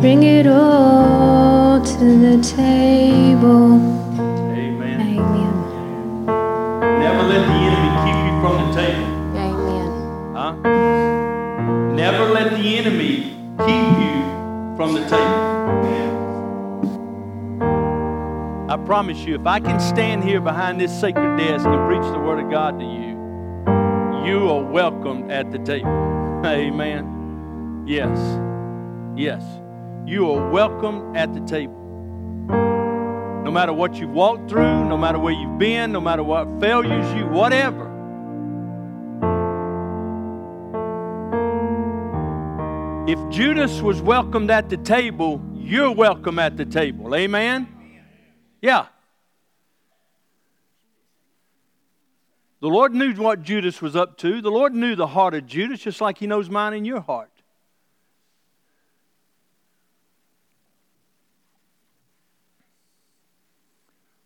Bring it all to the table. Amen. Amen. Never let the enemy keep you from the table. Amen. Huh? Never let the enemy keep you from the table. I promise you, if I can stand here behind this sacred desk and preach the Word of God to you, you are welcomed at the table. Amen. Yes. Yes. You are welcome at the table. No matter what you've walked through, no matter where you've been, no matter what failures you, whatever. If Judas was welcomed at the table, you're welcome at the table. Amen? Yeah. The Lord knew what Judas was up to. The Lord knew the heart of Judas, just like He knows mine and your heart.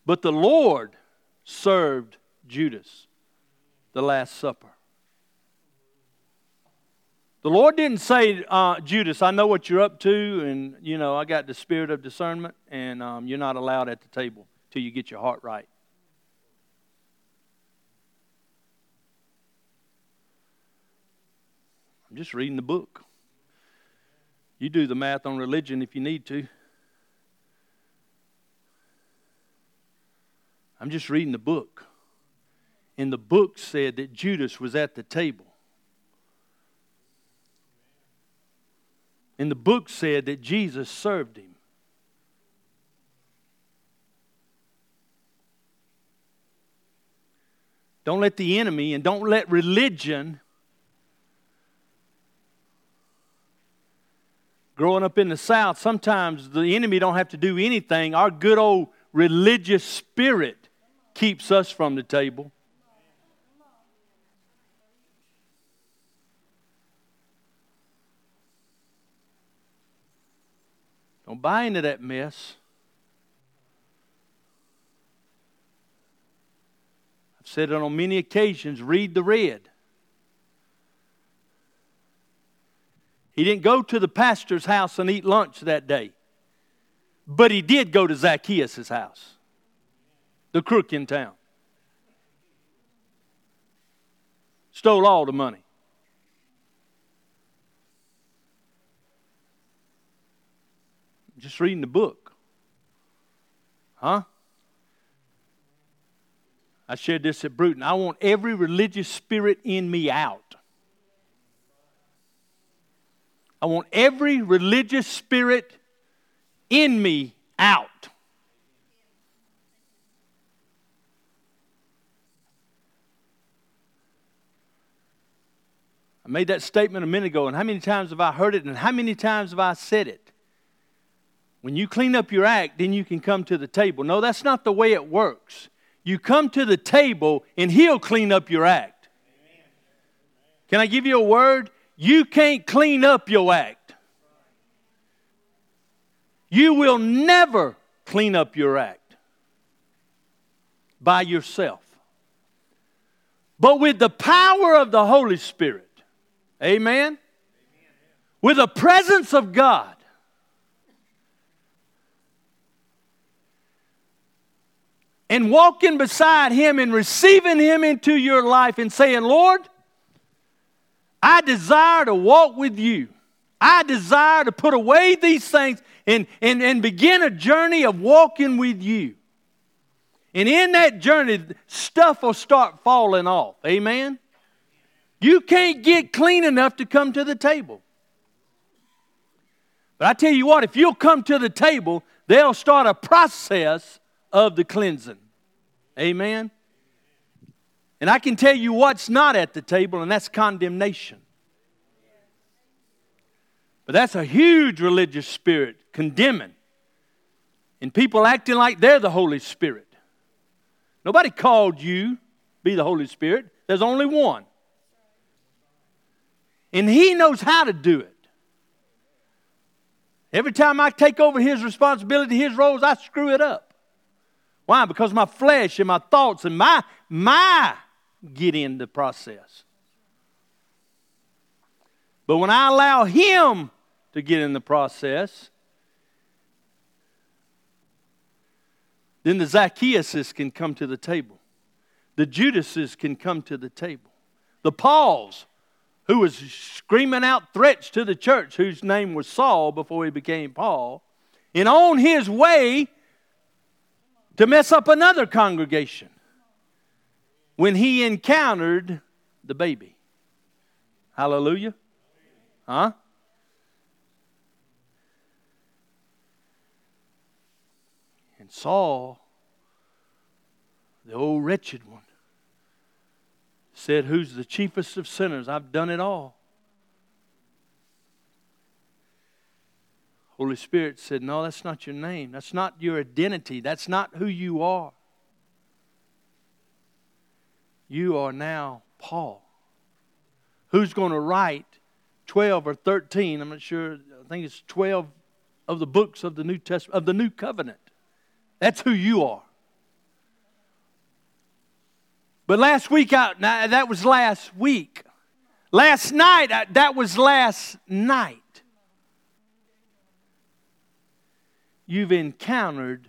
But the Lord served Judas the Last Supper. The Lord didn't say, uh, Judas, I know what you're up to, and, you know, I got the spirit of discernment, and um, you're not allowed at the table till you get your heart right. I'm just reading the book. You do the math on religion if you need to. I'm just reading the book. And the book said that Judas was at the table. And the book said that Jesus served him. Don't let the enemy and don't let religion growing up in the south sometimes the enemy don't have to do anything our good old religious spirit keeps us from the table Don't buy into that mess. I've said it on many occasions read the red. He didn't go to the pastor's house and eat lunch that day, but he did go to Zacchaeus' house, the crook in town. Stole all the money. just reading the book. Huh? I shared this at Bruton. I want every religious spirit in me out. I want every religious spirit in me out. I made that statement a minute ago, and how many times have I heard it, and how many times have I said it? When you clean up your act, then you can come to the table. No, that's not the way it works. You come to the table, and He'll clean up your act. Can I give you a word? You can't clean up your act. You will never clean up your act by yourself. But with the power of the Holy Spirit, amen? With the presence of God, and walking beside Him and receiving Him into your life and saying, Lord, I desire to walk with you. I desire to put away these things and, and, and begin a journey of walking with you. And in that journey, stuff will start falling off. Amen? You can't get clean enough to come to the table. But I tell you what, if you'll come to the table, they'll start a process of the cleansing. Amen? And I can tell you what's not at the table, and that's condemnation. But that's a huge religious spirit, condemning. And people acting like they're the Holy Spirit. Nobody called you be the Holy Spirit. There's only one. And He knows how to do it. Every time I take over His responsibility, His roles, I screw it up. Why? Because my flesh and my thoughts and my my get in the process. But when I allow Him to get in the process, then the Zacchaeuses can come to the table. The Judases can come to the table. The Pauls, who was screaming out threats to the church, whose name was Saul before he became Paul, and on his way to mess up another congregation when he encountered the baby. Hallelujah. Huh? And Saul, the old wretched one, said, Who's the chiefest of sinners? I've done it all. Holy Spirit said, No, that's not your name. That's not your identity. That's not who you are. You are now Paul. Who's going to write 12 or 13? I'm not sure. I think it's 12 of the books of the New Testament, of the New Covenant. That's who you are. But last week, I, that was last week. Last night, that was last night. You've encountered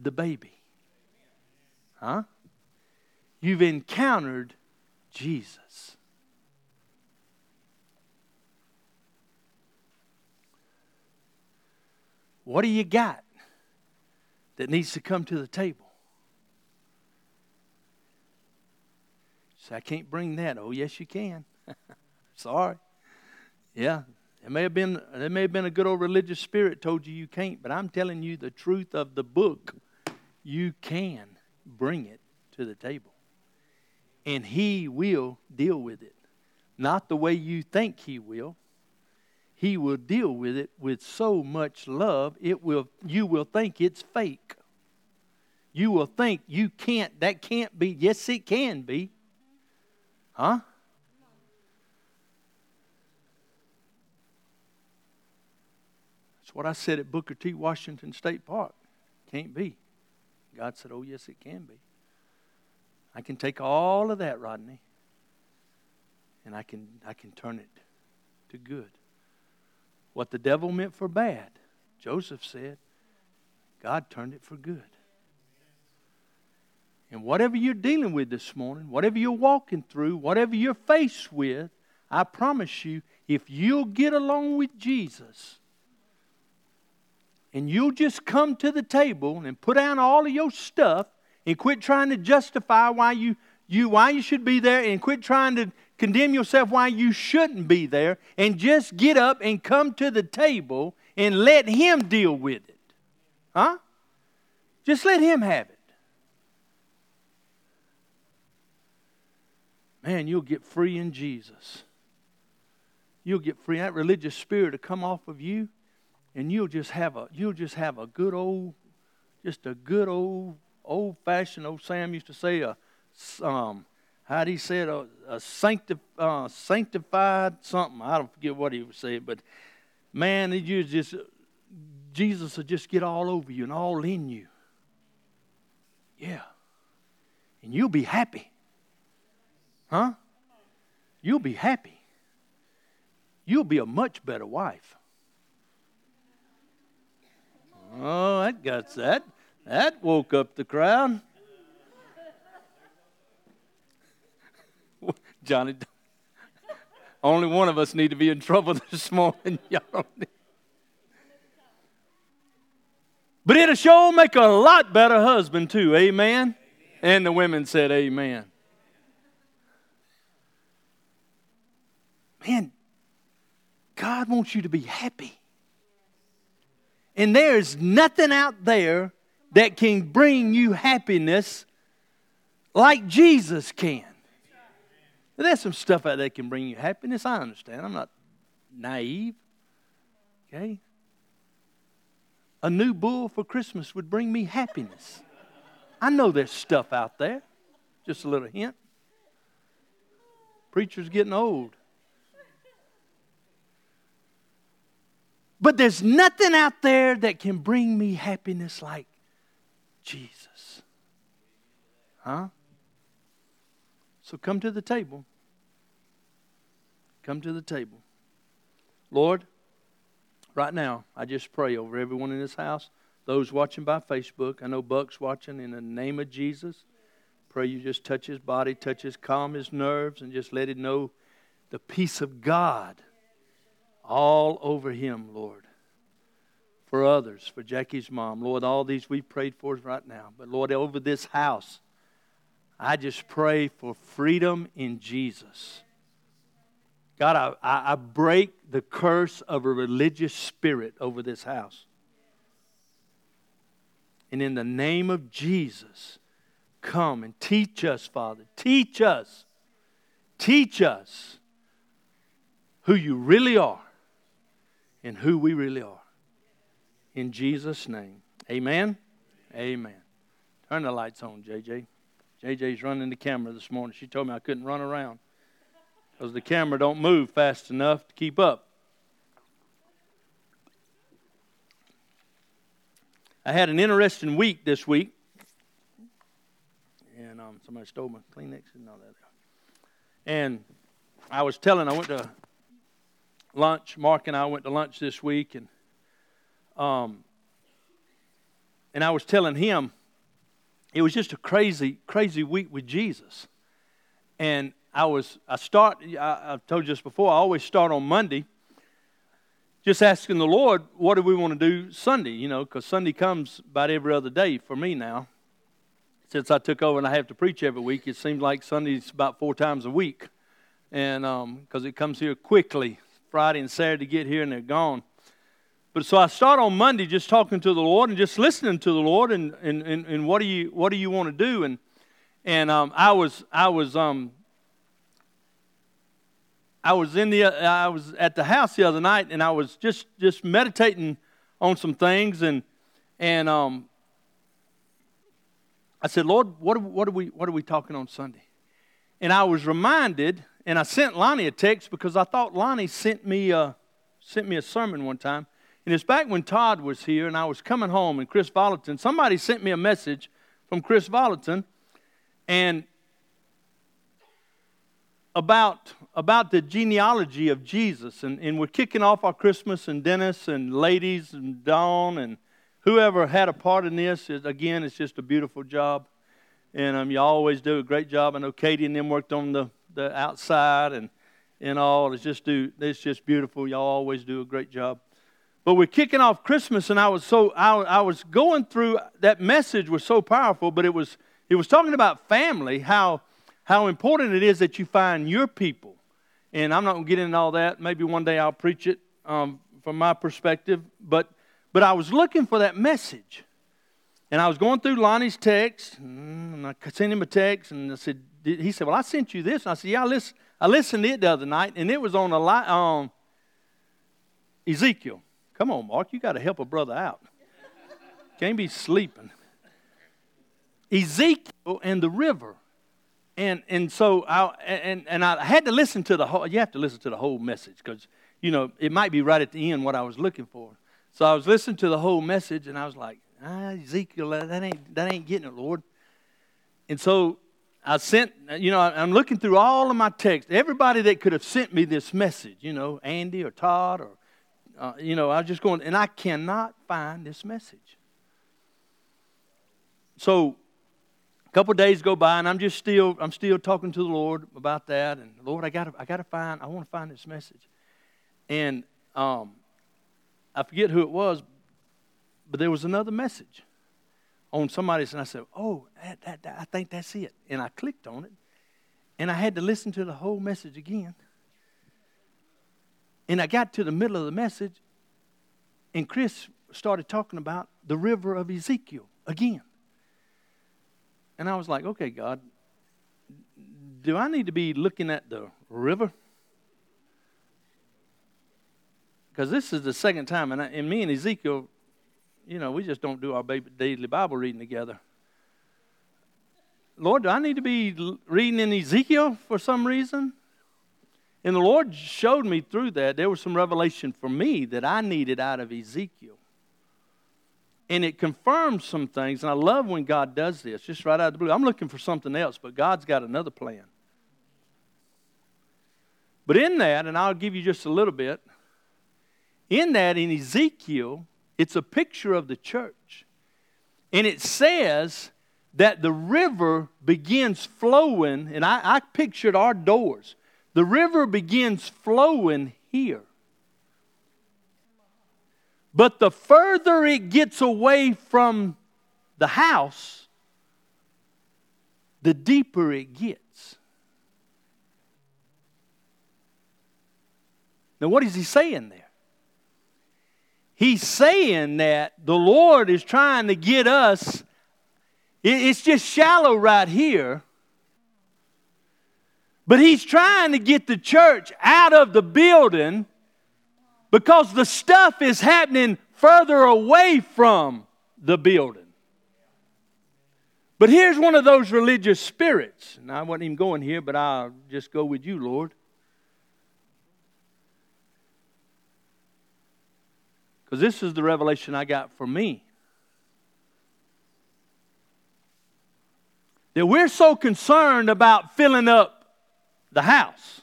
the baby. Huh? You've encountered Jesus. What do you got that needs to come to the table? Say, I can't bring that. Oh, yes, you can. Sorry. Yeah, it may have been there may have been a good old religious spirit told you you can't, but I'm telling you the truth of the book. You can bring it to the table. And he will deal with it. Not the way you think he will. He will deal with it with so much love, it will you will think it's fake. You will think you can't that can't be. Yes, it can be. Huh? That's what I said at Booker T. Washington State Park. Can't be. God said, Oh, yes, it can be. I can take all of that, Rodney, and I can, I can turn it to good. What the devil meant for bad, Joseph said, God turned it for good. And whatever you're dealing with this morning, whatever you're walking through, whatever you're faced with, I promise you, if you'll get along with Jesus and you'll just come to the table and put down all of your stuff and quit trying to justify why you, you why you should be there and quit trying to condemn yourself why you shouldn't be there and just get up and come to the table and let him deal with it. Huh? Just let him have it. man, you'll get free in Jesus. You'll get free. That religious spirit will come off of you, and you'll just have a you'll just have a good old, just a good old old fashioned old Sam used to say a um how would he say it a, a uh, sanctified something I don't forget what he was saying, but man, you just Jesus will just get all over you and all in you. Yeah, and you'll be happy. Huh? You'll be happy. You'll be a much better wife. Oh, that got that. That woke up the crowd. Johnny, only one of us need to be in trouble this morning. Y'all but it'll sure make a lot better husband, too. Amen? And the women said, Amen. Man, God wants you to be happy. And there's nothing out there that can bring you happiness like Jesus can. There's some stuff out there that can bring you happiness. I understand. I'm not naive. Okay? A new bull for Christmas would bring me happiness. I know there's stuff out there. Just a little hint. Preacher's getting old. But there's nothing out there that can bring me happiness like Jesus. Huh? So come to the table. Come to the table. Lord, right now, I just pray over everyone in this house, Those watching by Facebook, I know Buck's watching in the name of Jesus. Pray you just touch his body, touch his, calm his nerves, and just let him know the peace of God all over him, Lord. For others, for Jackie's mom, Lord, all these we prayed for right now. But Lord, over this house, I just pray for freedom in Jesus. God, I, I break the curse of a religious spirit over this house. And in the name of Jesus, come and teach us, Father. Teach us. Teach us who you really are and who we really are. In Jesus' name. Amen. Amen. Turn the lights on, JJ. JJ's running the camera this morning. She told me I couldn't run around because the camera don't move fast enough to keep up. I had an interesting week this week. And um, somebody stole my Kleenex and all that. And I was telling, I went to lunch. Mark and I went to lunch this week, and um, and I was telling him it was just a crazy, crazy week with Jesus. And I was, I start, I, I've told you this before, I always start on Monday just asking the Lord, what do we want to do Sunday? You know, because Sunday comes about every other day for me now. Since I took over and I have to preach every week, it seems like Sunday's about four times a week. And because um, it comes here quickly, Friday and Saturday get here and they're gone. But so I start on Monday just talking to the Lord and just listening to the Lord and, and, and, and what do you what do you want to do? And and um, I was I was um, I was in the I was at the house the other night and I was just just meditating on some things and and um, I said, Lord, what are, what are we what are we talking on Sunday? And I was reminded, and I sent Lonnie a text because I thought Lonnie sent me a, sent me a sermon one time. And it's back when Todd was here and I was coming home and Kris Vallotton, somebody sent me a message from Kris Vallotton and about, about the genealogy of Jesus. And, and we're kicking off our Christmas and Dennis and ladies and Dawn and whoever had a part in this. Is, again, it's just a beautiful job. And um, you always do a great job. I know Katie and them worked on the, the outside and, and all. It's just, do, it's just beautiful. Y'all always do a great job. But we're kicking off Christmas, and I was so I, I was going through that message was so powerful, but it was it was talking about family, how how important it is that you find your people. And I'm not going to get into all that. Maybe one day I'll preach it um, from my perspective. But but I was looking for that message, and I was going through Lonnie's text, and I sent him a text, and I said, he said, "Well, I sent you this." And I said, "Yeah, I listened. I listened to it the other night, and it was on a li- um, Ezekiel." Come on, Mark, you got to help a brother out. Can't be sleeping. Ezekiel and the river. And, and so I, and, and I had to listen to the whole, you have to listen to the whole message because, you know, it might be right at the end what I was looking for. So I was listening to the whole message and I was like, ah, Ezekiel, that ain't, that ain't getting it, Lord. And so I sent, you know, I'm looking through all of my texts. Everybody that could have sent me this message, you know, Andy or Todd or uh, you know, I was just going, and I cannot find this message. So a couple days go by, and I'm just still, I'm still talking to the Lord about that. And Lord, I got, I got to find, I want to find this message. And um, I forget who it was, but there was another message on somebody's, and I said, "Oh, that, that, that, I think that's it." And I clicked on it, and I had to listen to the whole message again. And I got to the middle of the message, and Kris started talking about the river of Ezekiel again. And I was like, okay, God, do I need to be looking at the river? Because this is the second time, and, I, and me and Ezekiel, you know, we just don't do our daily Bible reading together. Lord, do I need to be reading in Ezekiel for some reason? And the Lord showed me through that there was some revelation for me that I needed out of Ezekiel. And it confirms some things, and I love when God does this, just right out of the blue. I'm looking for something else, but God's got another plan. But in that, and I'll give you just a little bit, in that, in Ezekiel, It's a picture of the church. And it says that the river begins flowing, and I, I pictured our doors. The river begins flowing here. But the further it gets away from the house, the deeper it gets. Now, what is he saying there? He's saying that the Lord is trying to get us, it's just shallow right here. But he's trying to get the church out of the building because the stuff is happening further away from the building. But here's one of those religious spirits. And I wasn't even going here, but I'll just go with you, Lord. Because this is the revelation I got for me. That we're so concerned about filling up the house.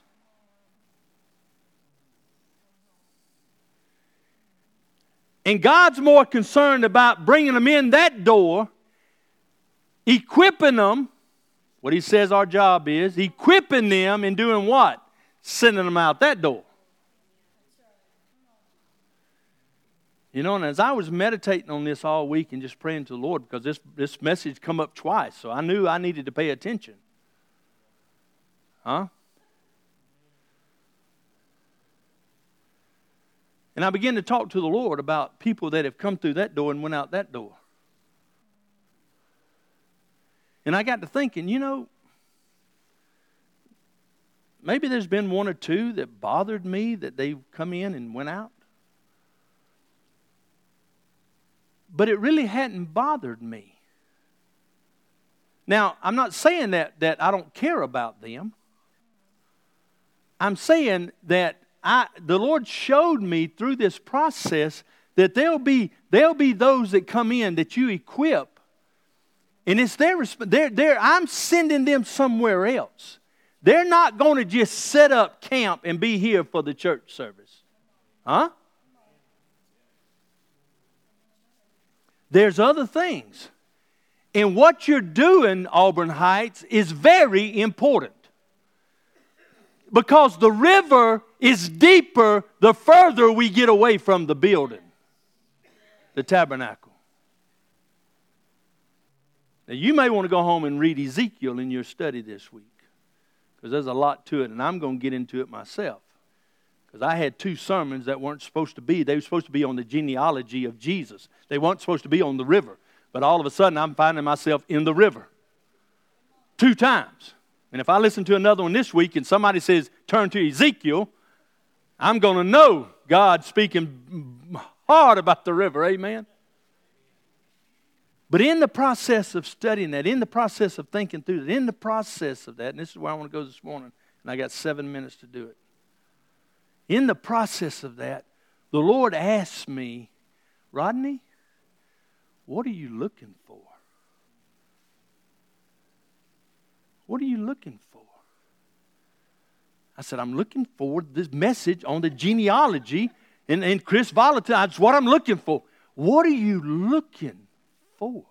And God's more concerned about bringing them in that door, equipping them. What He says our job is equipping them and doing what? Sending them out that door. You know, and as I was meditating on this all week and just praying to the Lord, because this, this message come up twice, so I knew I needed to pay attention. Huh? And I began to talk to the Lord about people that have come through that door and went out that door. And I got to thinking, you know, maybe there's been one or two that bothered me that they've come in and went out. but it really hadn't bothered me. Now, I'm not saying that, that I don't care about them. I'm saying that I, the Lord showed me through this process that there'll be, there'll be those that come in that you equip, and it's their I'm sending them somewhere else. They're not going to just set up camp and be here for the church service. Huh? There's other things. And what you're doing, Auburn Heights, is very important. Because the river is deeper the further we get away from the building, the tabernacle. Now, you may want to go home and read Ezekiel in your study this week because there's a lot to it, and I'm going to get into it myself. Because I had two sermons that weren't supposed to be. They were supposed to be on the genealogy of Jesus. They weren't supposed to be on the river. But all of a sudden, I'm finding myself in the river two times. And if I listen to another one this week and somebody says, turn to Ezekiel, I'm going to know God speaking hard about the river. Amen. But in the process of studying that, in the process of thinking through that, in the process of that, and this is where I want to go this morning, and I got seven minutes to do it in the process of that, the Lord asked me, Rodney, what are you looking for? What are you looking for? I said, I'm looking for this message on the genealogy and, and Kris Vallotton. That's what I'm looking for. What are you looking for?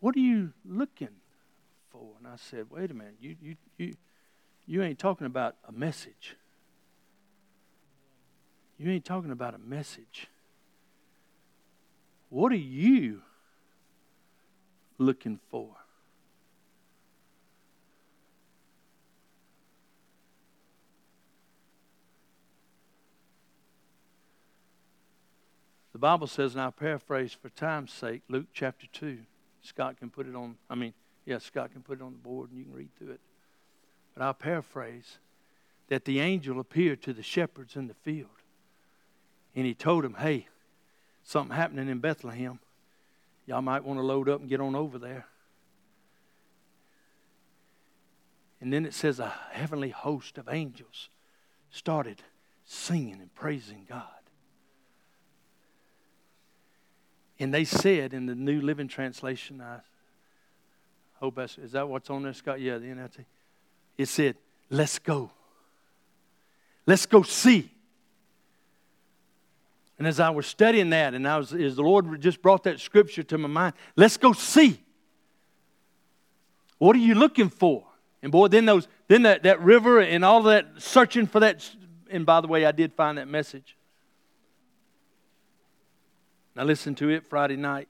What are you looking for? And I said, Wait a minute, you, you, you, you ain't talking about a message. You ain't talking about a message. What are you looking for? The Bible says, and I'll paraphrase for time's sake, Luke chapter 2. Scott can put it on, I mean, yeah, Scott can put it on the board and you can read through it. But I'll paraphrase that the angel appeared to the shepherds in the field. And he told them, hey, something happening in Bethlehem. Y'all might want to load up and get on over there. And then it says a heavenly host of angels started singing and praising God. And they said in the New Living Translation, I hope that's, is that what's on there, Scott? Yeah, the NLT. It said, Let's go. Let's go see. And as I was studying that, and I was, as the Lord just brought that scripture to my mind, let's go see. What are you looking for? And boy, then those, then that, that river and all that searching for that. And by the way, I did find that message. I listened to it Friday night.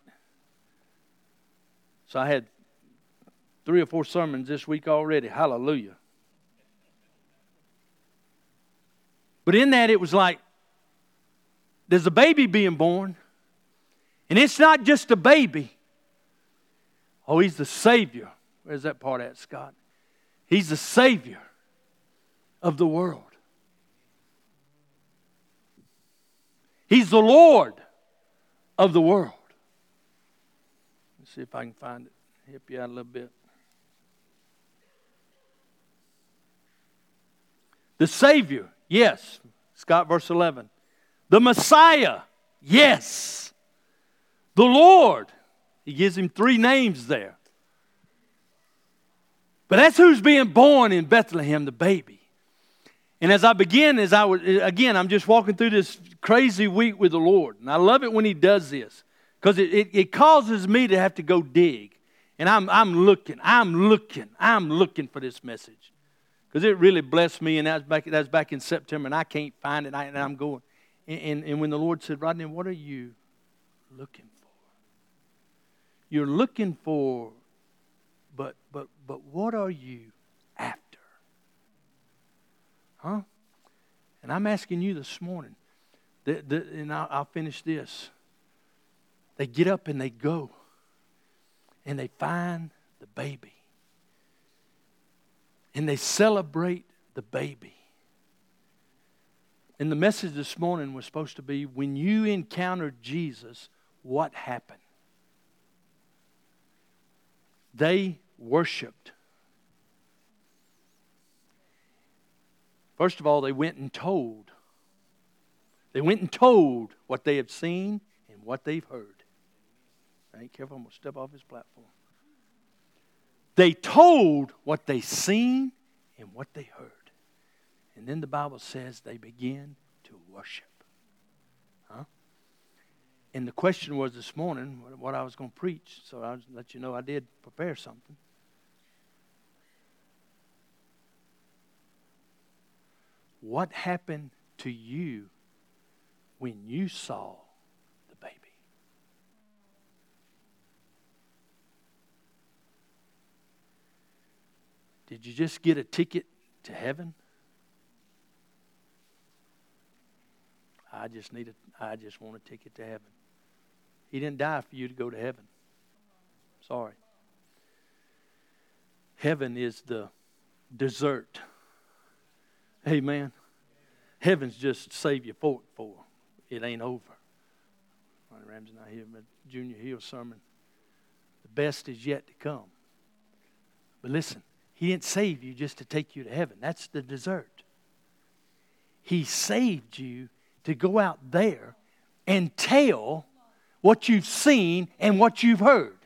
So I had three or four sermons this week already. Hallelujah. But in that, it was like there's a baby being born, and it's not just a baby. Oh, he's the Savior. Where's that part at, Scott? He's the Savior of the world. He's the Lord of the world. Let's see if I can find it, help you out a little bit. The Savior, yes. Scott, verse 11. The Messiah, yes. The Lord, he gives him three names there. But that's who's being born in Bethlehem, the baby. And as I begin, as I was, again, I'm just walking through this crazy week with the Lord. And I love it when He does this because it, it, it, causes me to have to go dig. And I'm, I'm looking, I'm looking, I'm looking for this message because it really blessed me. And that's back, back in September, and I can't find it. I, and I'm going. And, and, when the Lord said, Rodney, what are you looking for? You're looking for, but, but, but what are you after? Huh? And I'm asking you this morning, and I'll, I'll finish this. They get up and they go, and they find the baby, and they celebrate the baby. And the message this morning was supposed to be when you encountered Jesus, what happened? They worshiped First of all, they went and told. They went and told what they have seen and what they've heard. I ain't careful, I'm going to step off this platform. They told what they seen and what they heard. And then the Bible says they began to worship. Huh? And the question was this morning what I was going to preach, so I'll let you know I did prepare something. What happened to you when you saw the baby? Did you just get a ticket to heaven? I just need a, I just want a ticket to heaven. He didn't die for you to go to heaven. Sorry. Heaven is the dessert Amen. Heaven's just save your fork for. It ain't over. Ronnie Ramsey not here, but Junior Hill sermon. The best is yet to come. But listen, he didn't save you just to take you to heaven. That's the dessert. He saved you to go out there and tell what you've seen and what you've heard.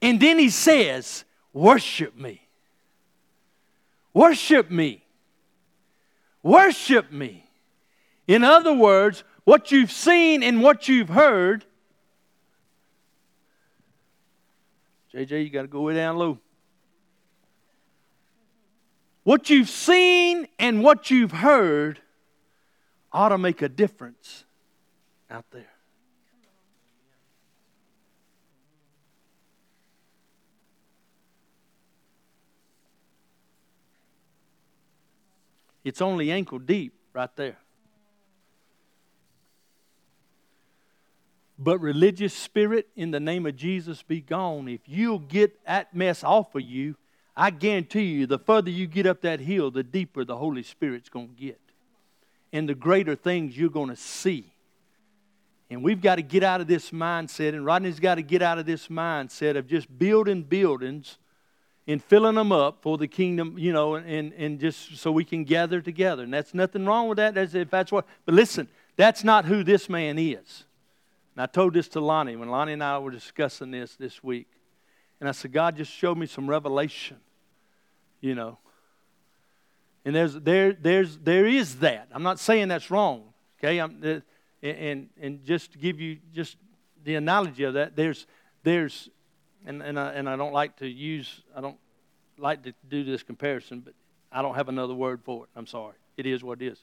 And then he says, Worship me. Worship me. Worship me. In other words, what you've seen and what you've heard. JJ, you got to go way down low. What you've seen and what you've heard ought to make a difference out there. It's only ankle deep right there. But religious spirit, in the name of Jesus, be gone. If you'll get that mess off of you, I guarantee you, the further you get up that hill, the deeper the Holy Spirit's going to get. And the greater things you're going to see. And we've got to get out of this mindset, and Rodney's got to get out of this mindset of just building buildings and filling them up for the kingdom, you know, and, and just so we can gather together. And that's nothing wrong with that. That's, if that's what, but listen, that's not who this man is. And I told this to Lonnie when Lonnie and I were discussing this this week. And I said, God just showed me some revelation. You know. And there's there there's there is that. I'm not saying that's wrong. Okay? I'm, uh, and and just to give you just the analogy of that, there's there's and and I, and I don't like to use I don't like to do this comparison, but I don't have another word for it. I'm sorry. It is what it is.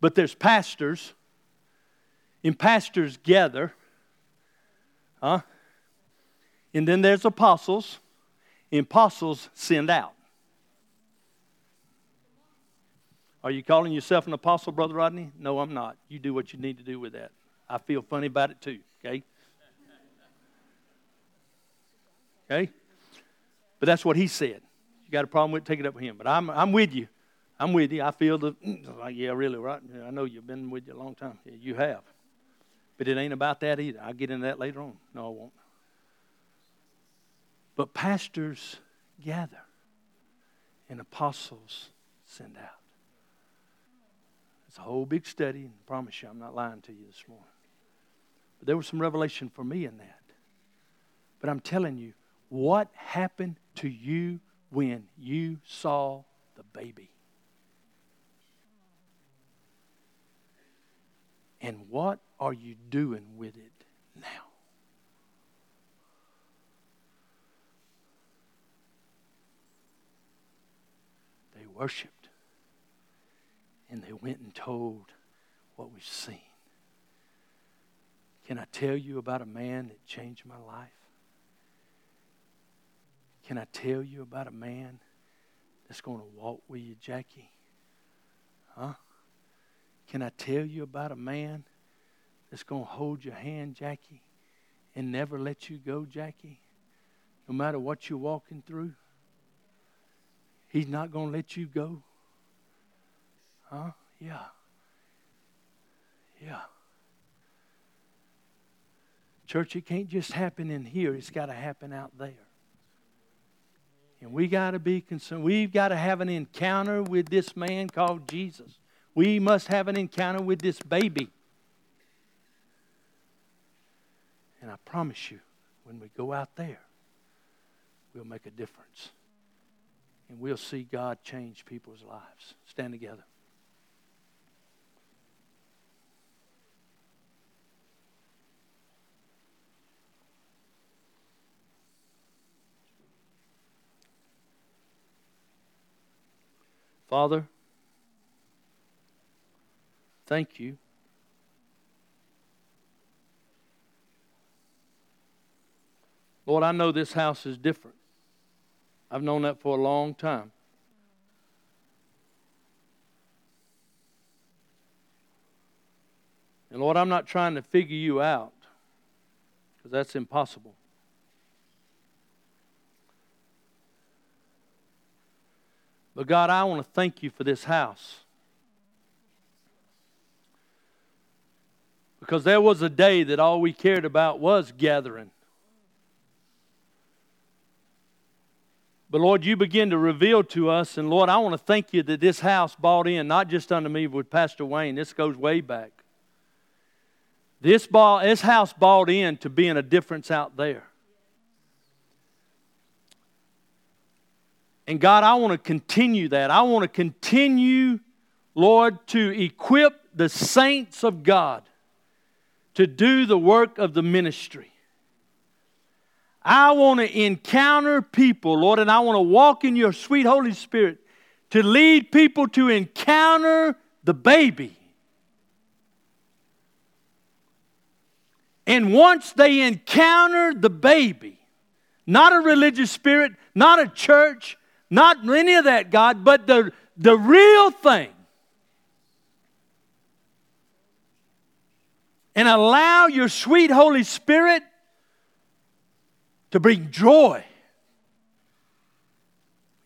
But there's pastors, and pastors gather, huh? And then there's apostles, and apostles send out. Are you calling yourself an apostle, Brother Rodney? No, I'm not. You do what you need to do with that. I feel funny about it too, okay? Okay? But that's what he said. You got a problem with it, take it up with him. But I'm, I'm with you. I'm with you. I feel the, like, yeah, really, right? I know you've been with you a long time. Yeah, you have. But it ain't about that either. I'll get into that later on. No, I won't. But pastors gather, and apostles send out. It's a whole big study, and I promise you, I'm not lying to you this morning. But there was some revelation for me in that. But I'm telling you, what happened to you when you saw the baby? And what are you doing with it now? They worshiped and they went and told what we've seen. Can I tell you about a man that changed my life? Can I tell you about a man that's going to walk with you, Jackie? Huh? Can I tell you about a man that's going to hold your hand, Jackie, and never let you go, Jackie? No matter what you're walking through, He's not going to let you go. Huh? Yeah. Yeah. Church, it can't just happen in here, it's got to happen out there. And we got to be concerned. We've got to have an encounter with this man called Jesus. We must have an encounter with this baby. And I promise you, when we go out there, we'll make a difference. And we'll see God change people's lives. Stand together. Father, Thank you. Lord, I know this house is different. I've known that for a long time. And Lord, I'm not trying to figure you out because that's impossible. But God, I want to thank you for this house. Because there was a day that all we cared about was gathering. But Lord, you begin to reveal to us, and Lord, I want to thank you that this house bought in, not just under me with Pastor Wayne, this goes way back. This, ball, this house bought in to being a difference out there. And God, I want to continue that. I want to continue, Lord, to equip the saints of God to do the work of the ministry. I want to encounter people, Lord, and I want to walk in your sweet Holy Spirit to lead people to encounter the baby. And once they encounter the baby, not a religious spirit, not a church, not any of that, God, but the, the real thing, and allow your sweet Holy Spirit to bring joy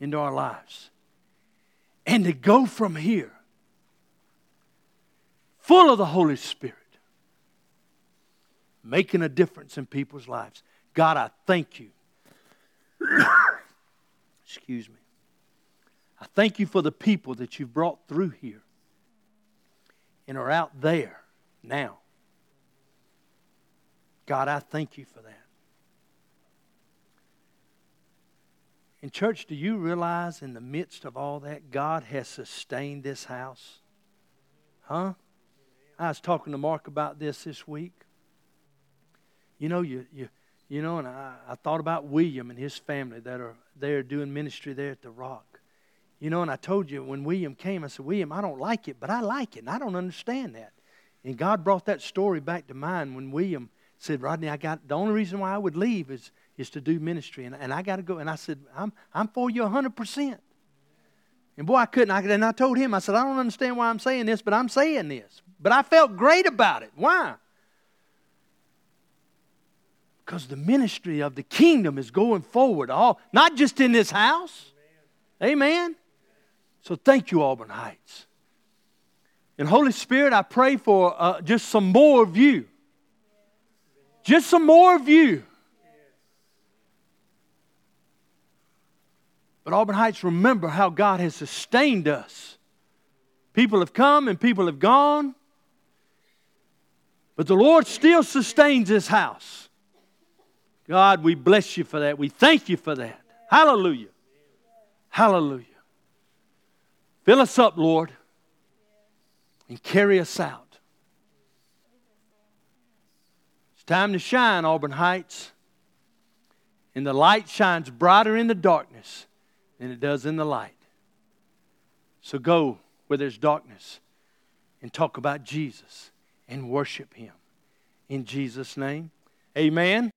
into our lives and to go from here full of the Holy Spirit, making a difference in people's lives. God, I thank you. Excuse me. I thank you for the people that you've brought through here and are out there now God, I thank you for that. And, church, do you realize in the midst of all that, God has sustained this house? Huh? I was talking to Mark about this this week. You know, you, you, you know, and I, I thought about William and his family that are there doing ministry there at the Rock. You know, and I told you when William came, I said, William, I don't like it, but I like it, and I don't understand that. And God brought that story back to mind when William said, Rodney, I got the only reason why I would leave is is to do ministry. And, and I got to go. And I said, I'm, I'm for you 100%. And boy, I couldn't. I, and I told him, I said, I don't understand why I'm saying this, but I'm saying this. But I felt great about it. Why? Because the ministry of the kingdom is going forward, all not just in this house. Amen. So thank you, Auburn Heights. And Holy Spirit, I pray for uh, just some more of you. Just some more of you But Auburn Heights, remember how God has sustained us. People have come and people have gone, but the Lord still sustains this house. God, we bless you for that. We thank you for that. Hallelujah. Hallelujah. Fill us up, Lord, and carry us out. It's time to shine, Auburn Heights. And the light shines brighter in the darkness than it does in the light. So go where there's darkness and talk about Jesus and worship Him. In Jesus' name, amen.